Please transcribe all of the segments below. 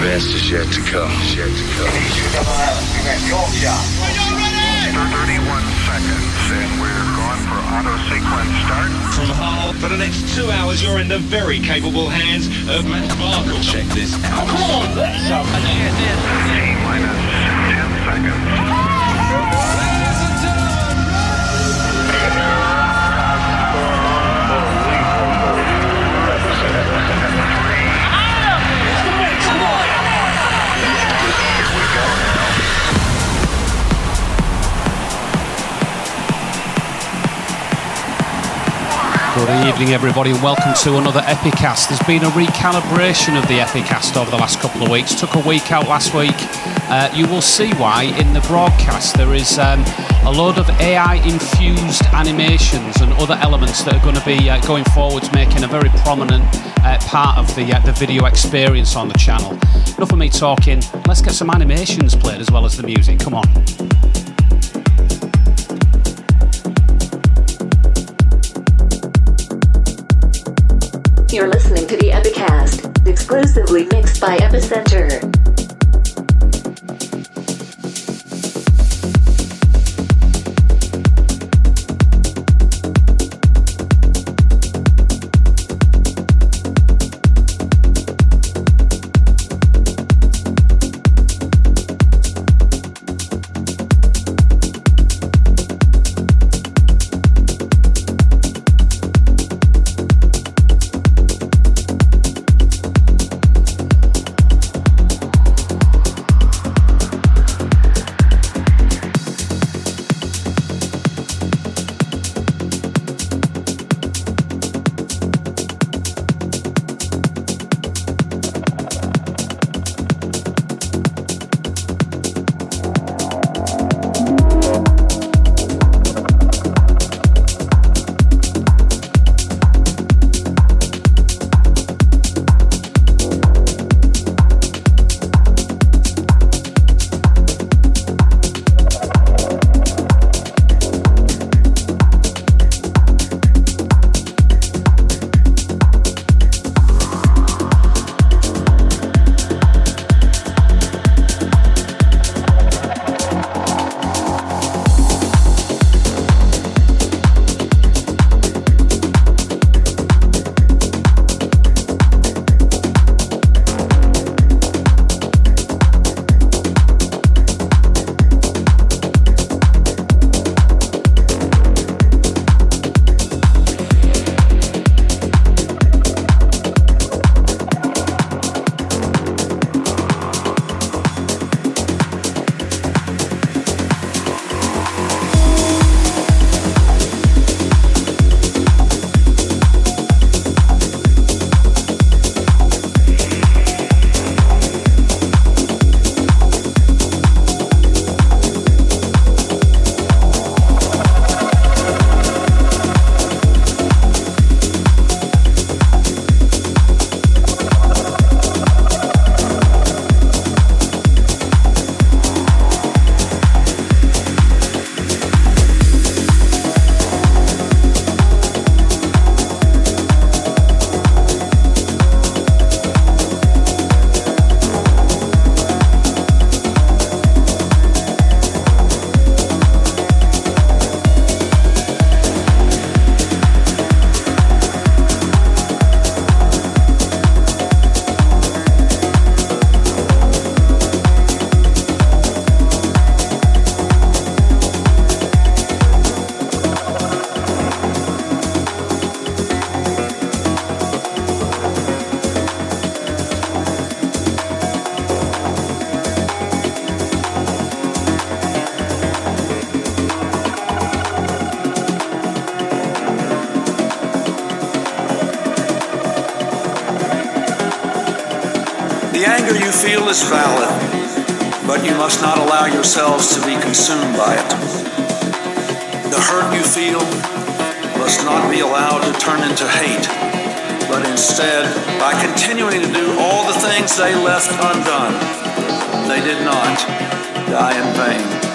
Best is yet to come. Yet to come. 31 seconds, and we're going for auto sequence start. From Hull, for the next two hours, you're in the very capable hands of Matt Barkle. Check this out. Come on, let's go. T minus 10 Good evening, everybody, and welcome to another Epicast. There's been a recalibration of the Epicast over the last couple of weeks. Took a week out last week. Uh, you will see why in the broadcast. There is um, a load of AI-infused animations and other elements that are going to be uh, going forwards, making a very prominent uh, part of the uh, the video experience on the channel. Enough of me talking. Let's get some animations played as well as the music. Come on. You're listening to the Epicast, exclusively mixed by Epicentre. You is valid, but you must not allow yourselves to be consumed by it. The hurt you feel must not be allowed to turn into hate, but instead, by continuing to do all the things they left undone, they did not die in vain.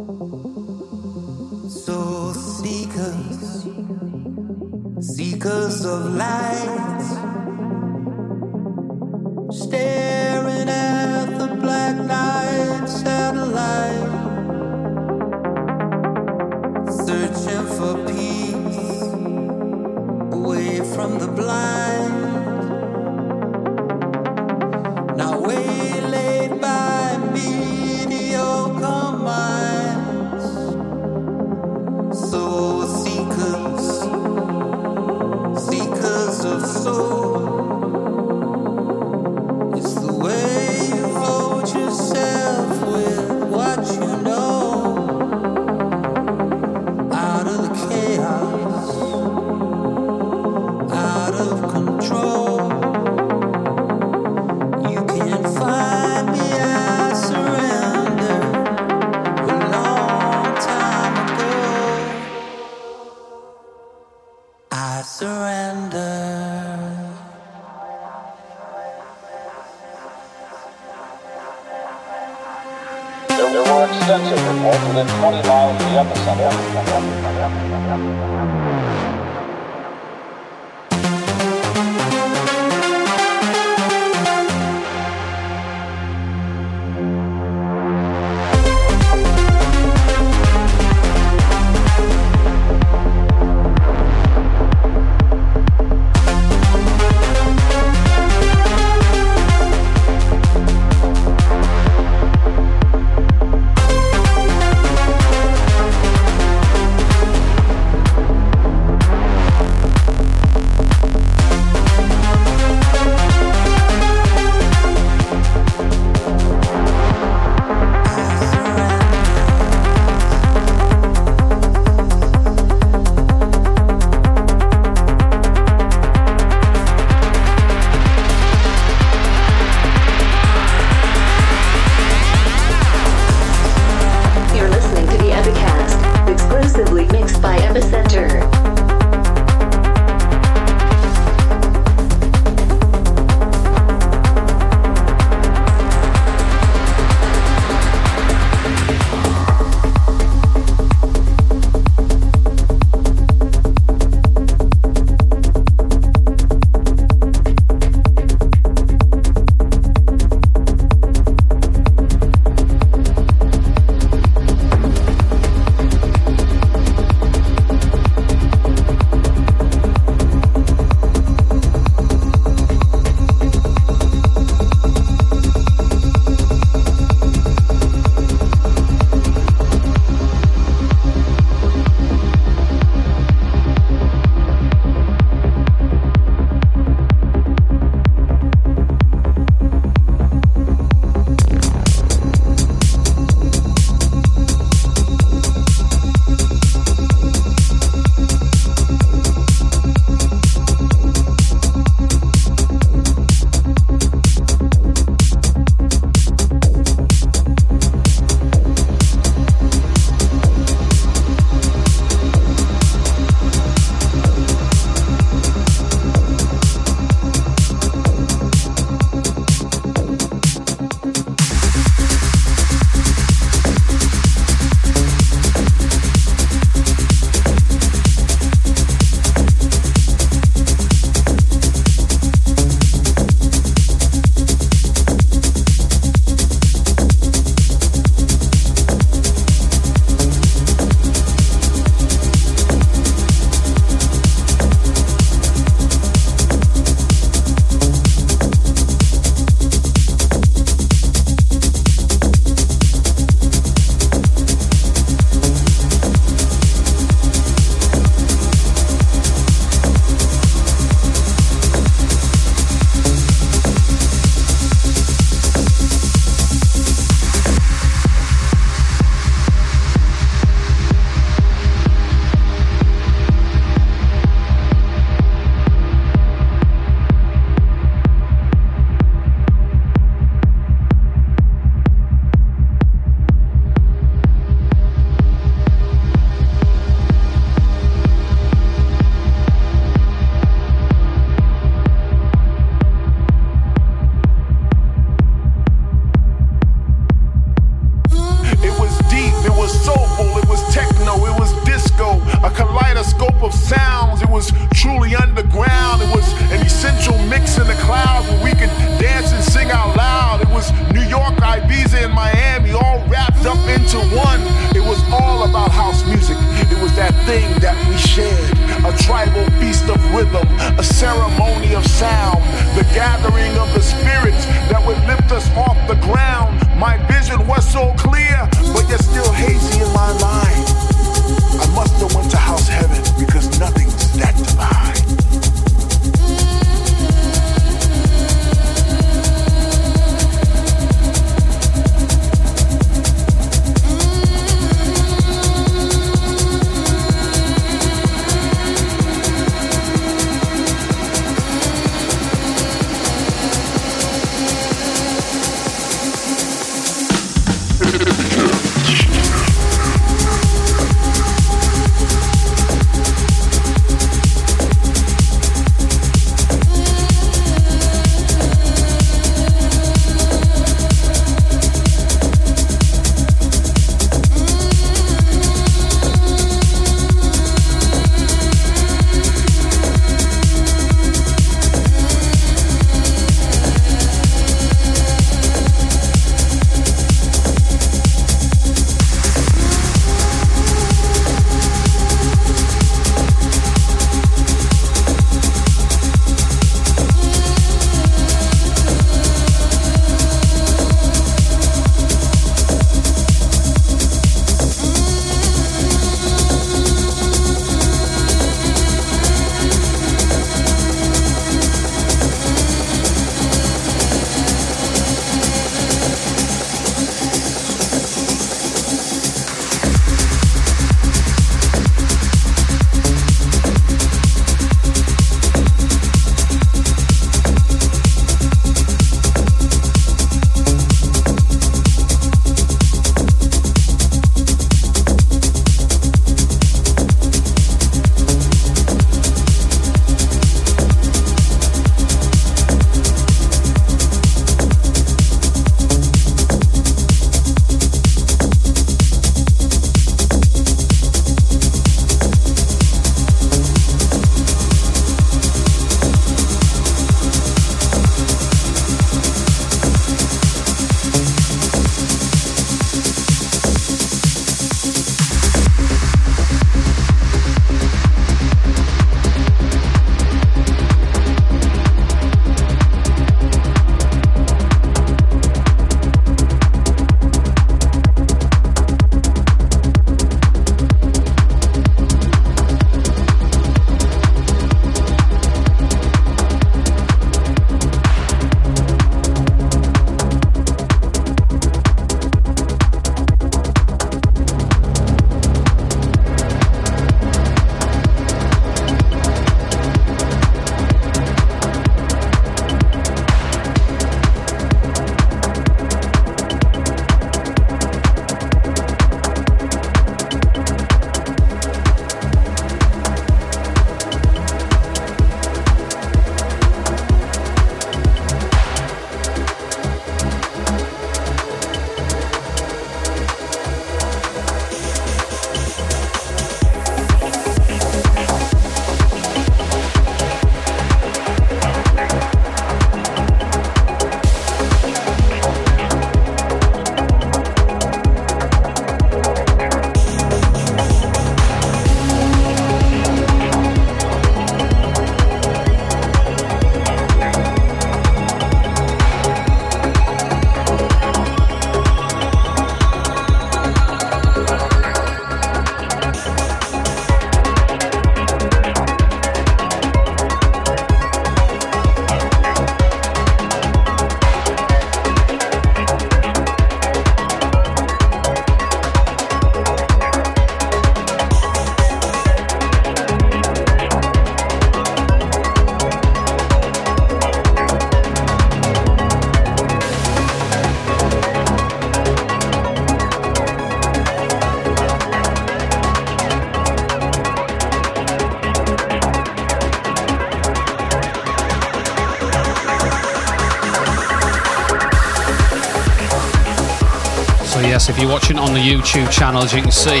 The YouTube channel, as you can see,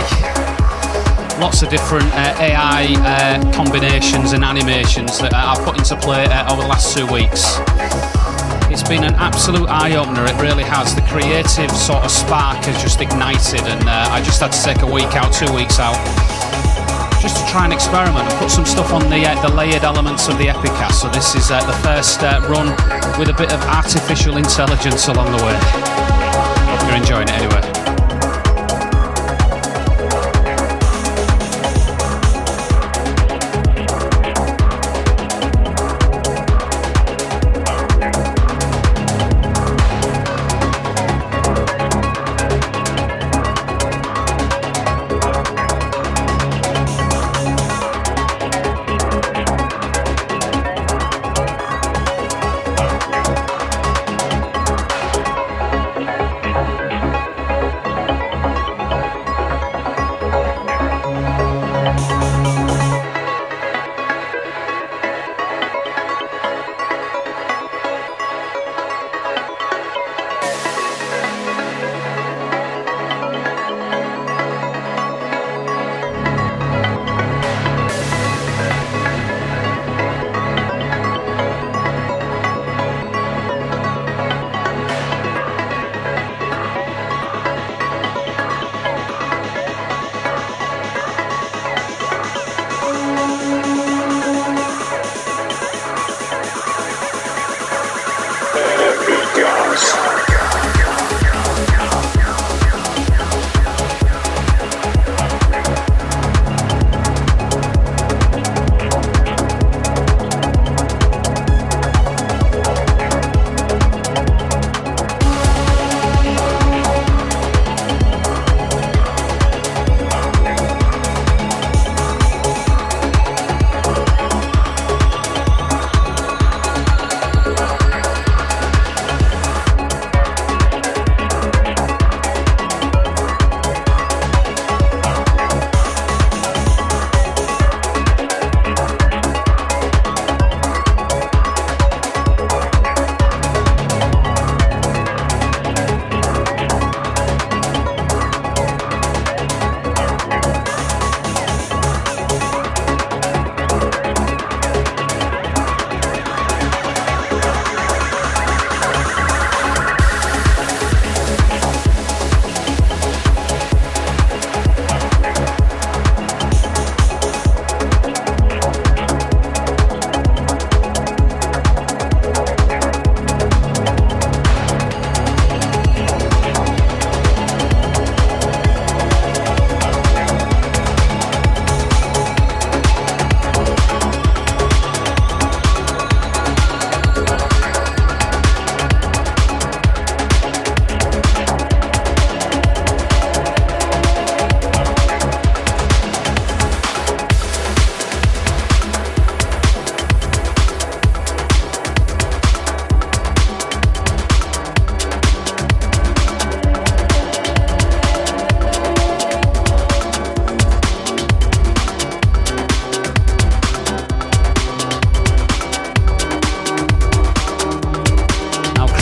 lots of different uh, AI uh, combinations and animations that I've put into play uh, over the last two weeks. It's been an absolute eye opener, it really has. The creative sort of spark has just ignited, and uh, I just had to take a week out, two weeks out, just to try and experiment and put some stuff on the, uh, the layered elements of the Epicast. So, this is uh, the first uh, run with a bit of artificial intelligence along the way. Hope you're enjoying it anyway.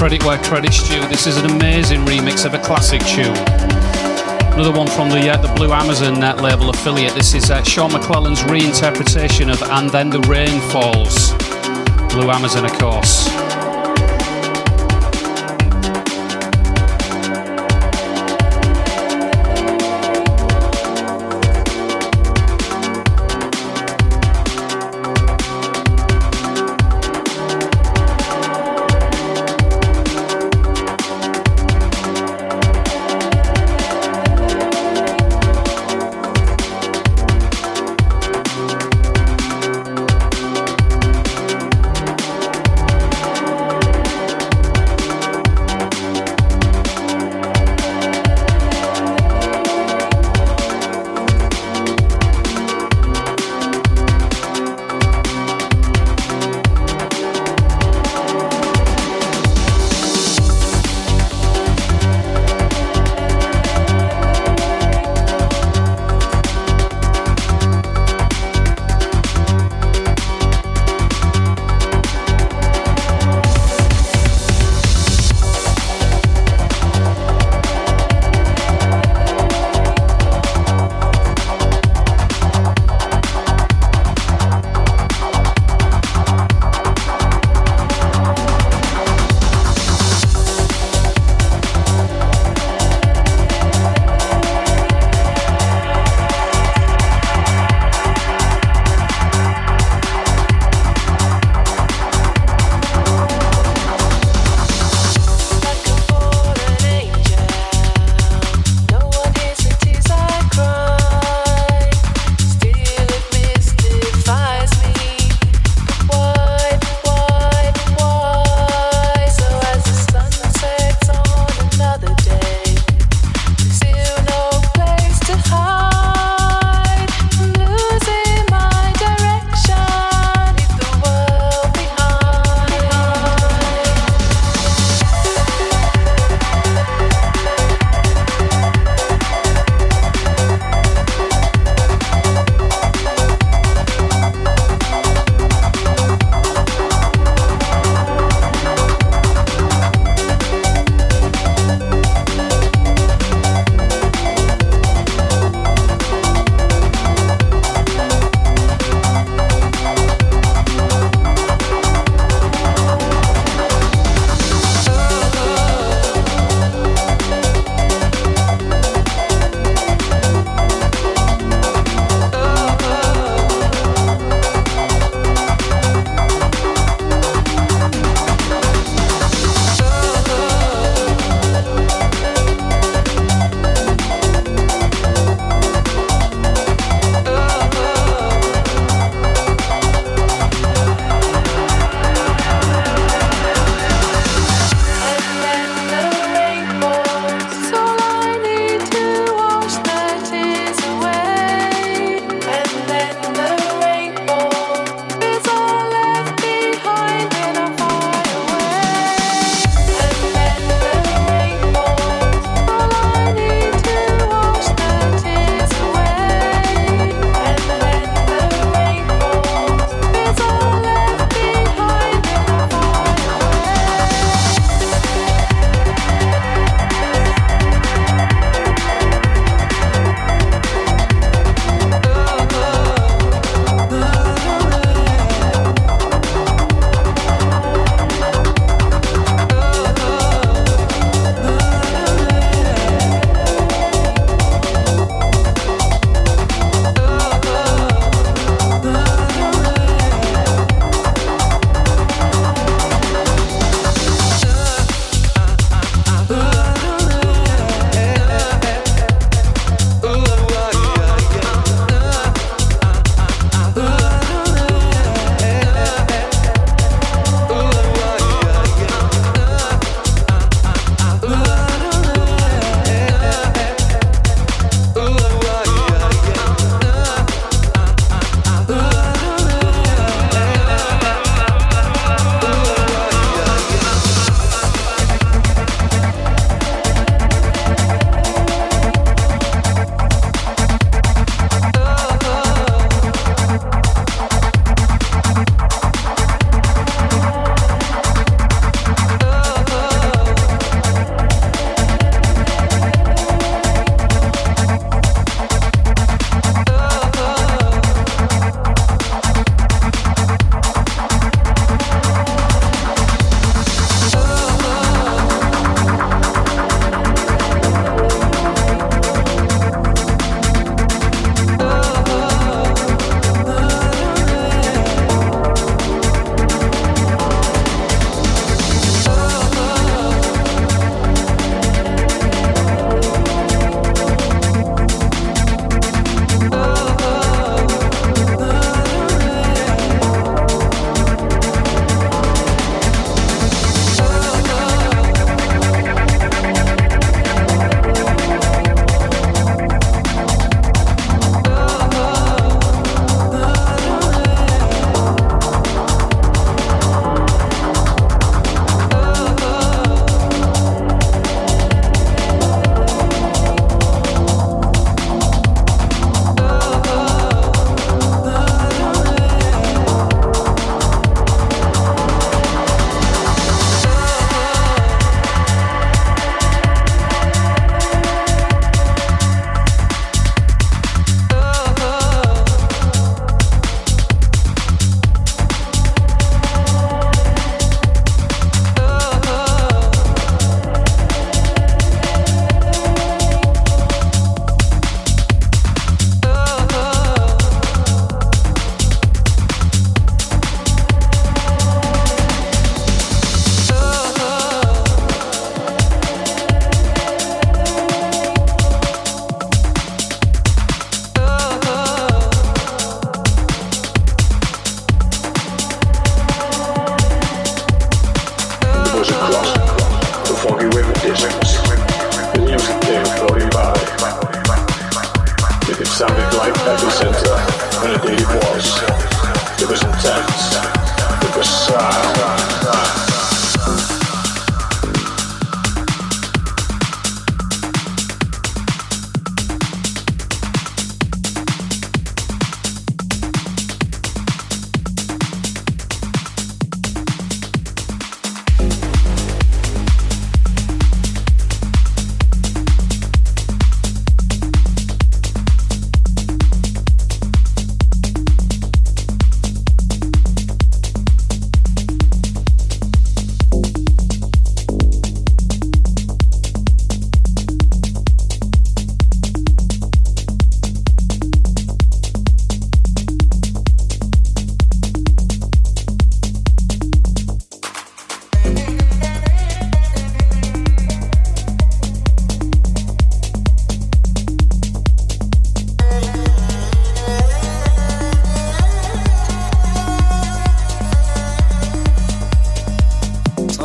Where credit's due. This is an amazing remix of a classic tune. Another one from the uh, the Blue Amazon net label affiliate. This is uh, Sean McClellan's reinterpretation of And Then the Rain Falls. Blue Amazon, of course.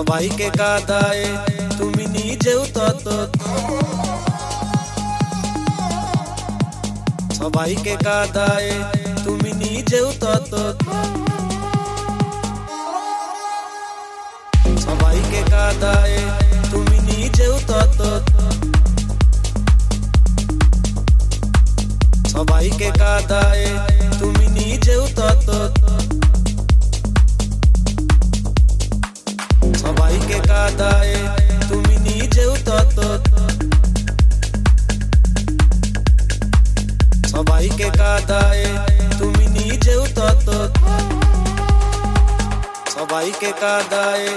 সবাইকে কাদায়, তুমি নিজেও তত সবাইকে কাদায়, তুমি নিজেও তত সবাইকে কাদায়, তুমি নিজেও তত সবাইকে কাদায়, তুমি নিজেও তত কাদায় তুমি নিজেও তত সবাইকে কাদায় তুমি নিজেও তত সবাইকে কাদায়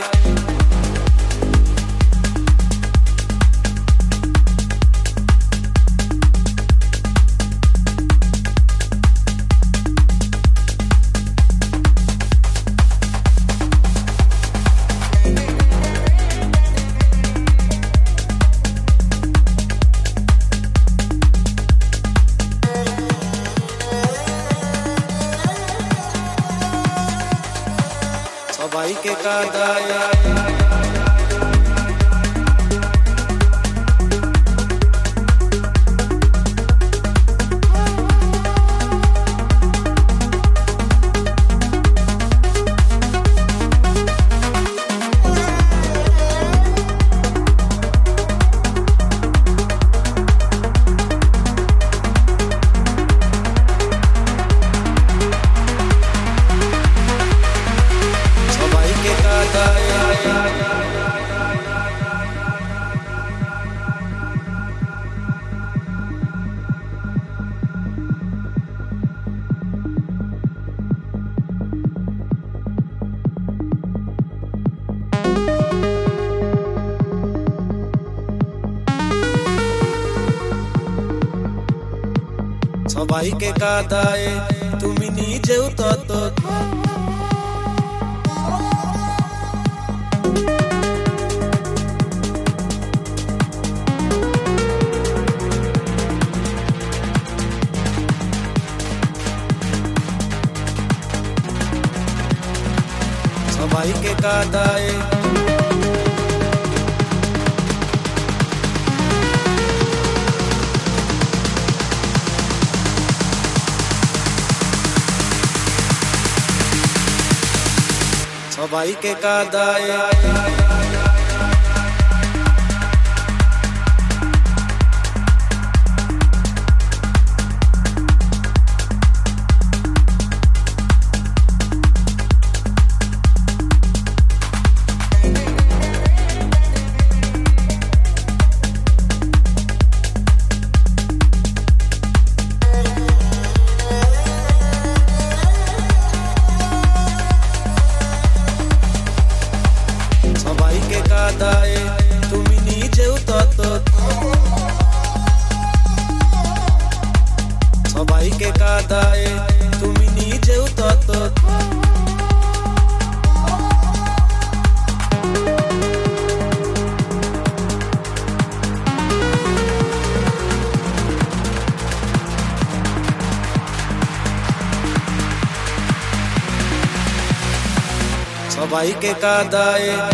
Daya সবাইকে কাদায় তুমি নিজেও তত সবাইকে কাদায় भाई के कादाया ahí que canta, eh.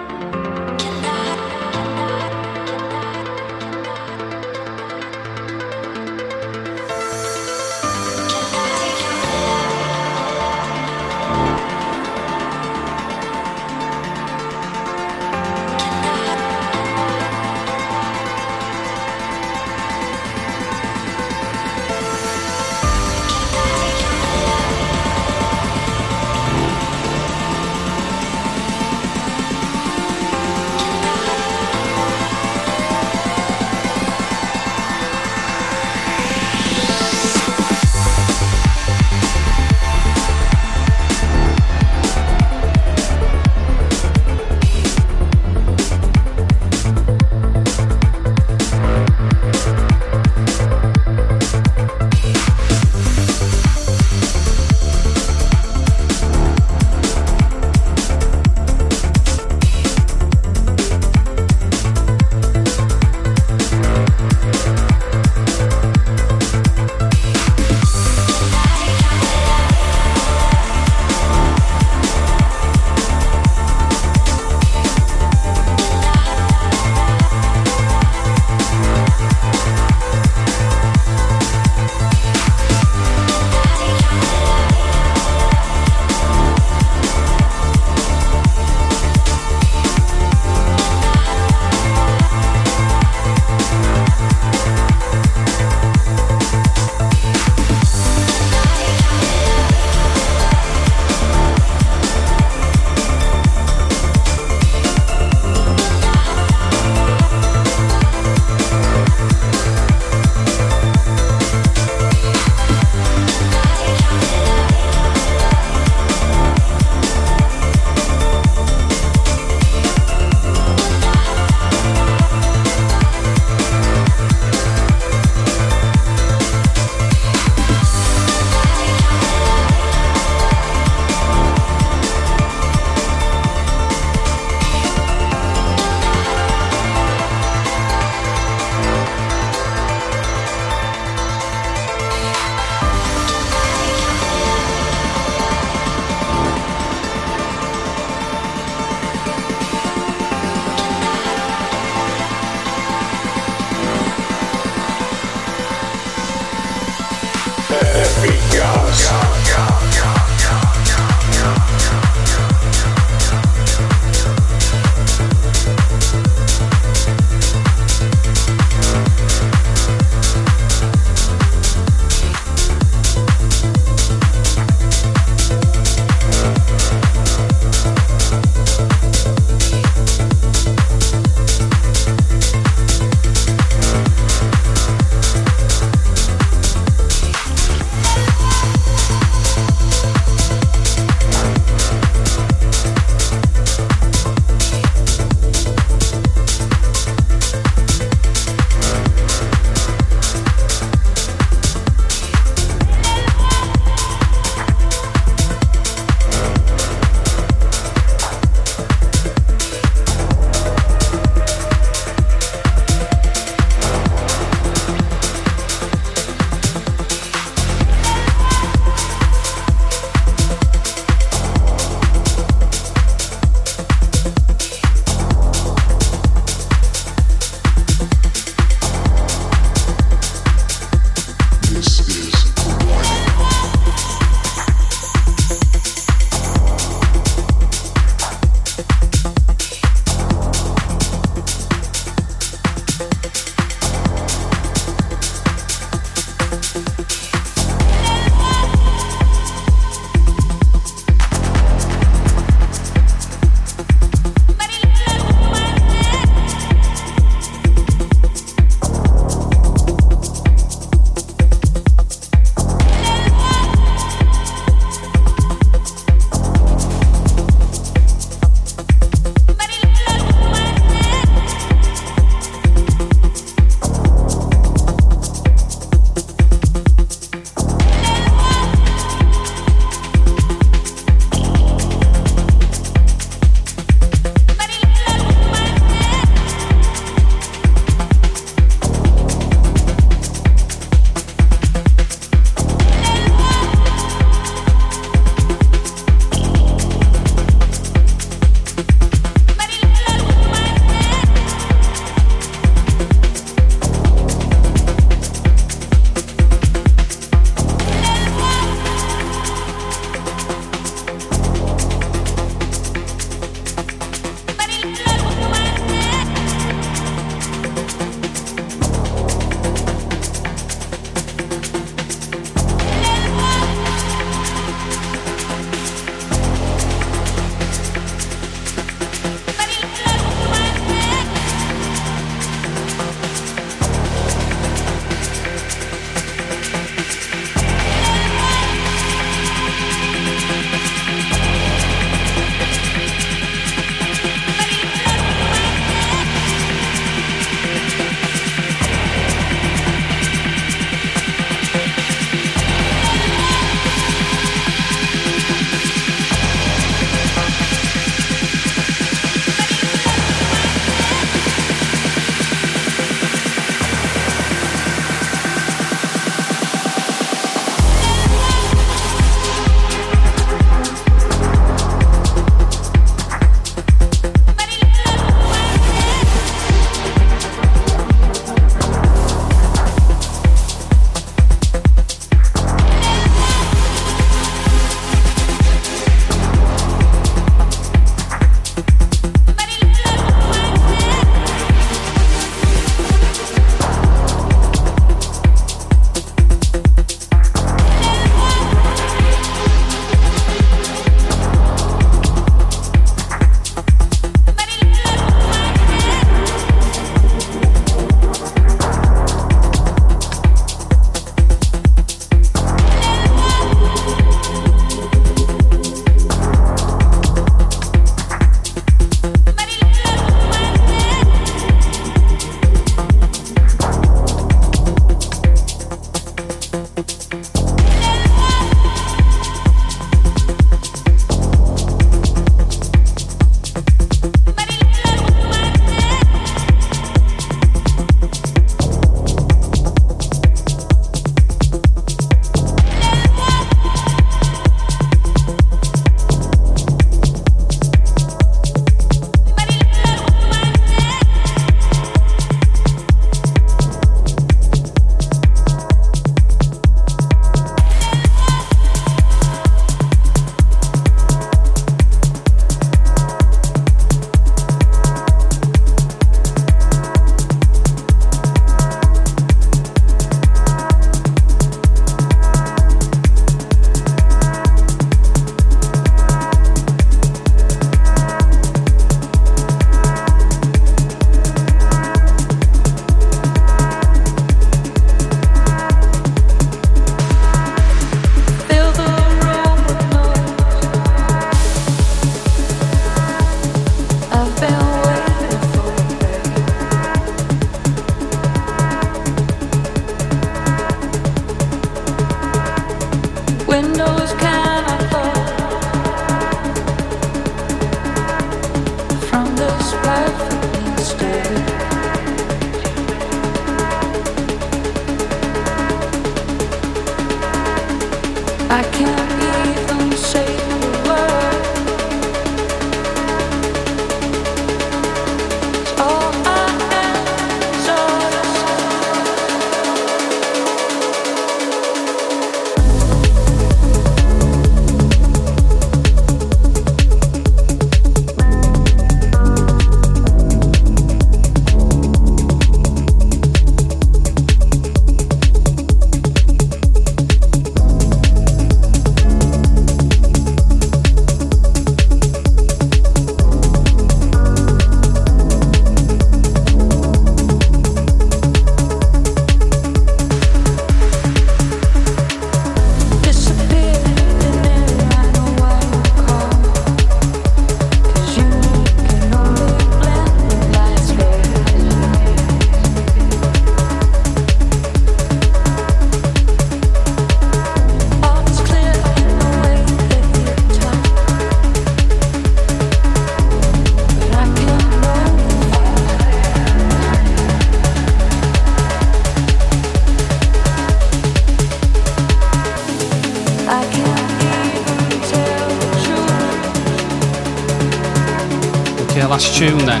Last tune then.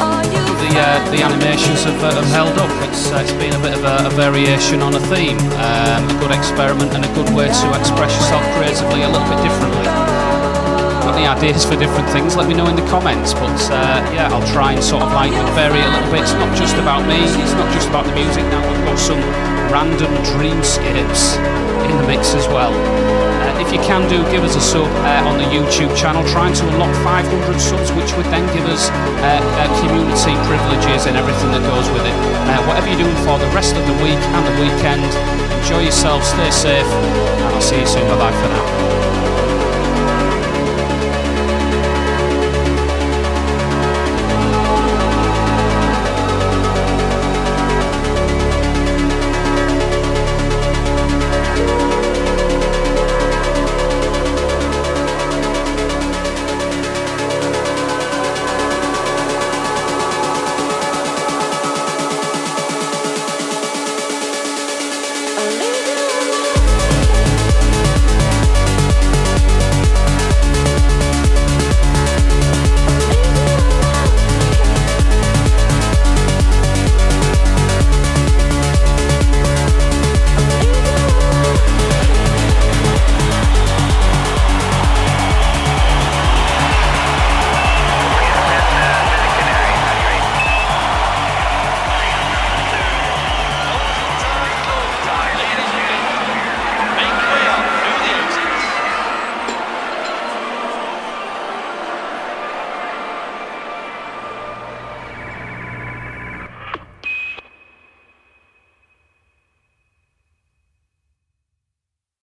The, uh, the animations have, uh, have held up. It's, uh, it's been a bit of a, a variation on a theme, um, a good experiment and a good way to express yourself creatively a little bit differently. Got any ideas for different things? Let me know in the comments. But uh, yeah, I'll try and sort of like vary a little bit. It's not just about me. It's not just about the music. Now we've got some random dreamscapes in the mix as well. If you can do, give us a sub uh, on the YouTube channel. Trying to unlock 500 subs, which would then give us uh, uh, community privileges and everything that goes with it. Uh, whatever you're doing for the rest of the week and the weekend, enjoy yourself, stay safe, and I'll see you soon. Bye bye for now.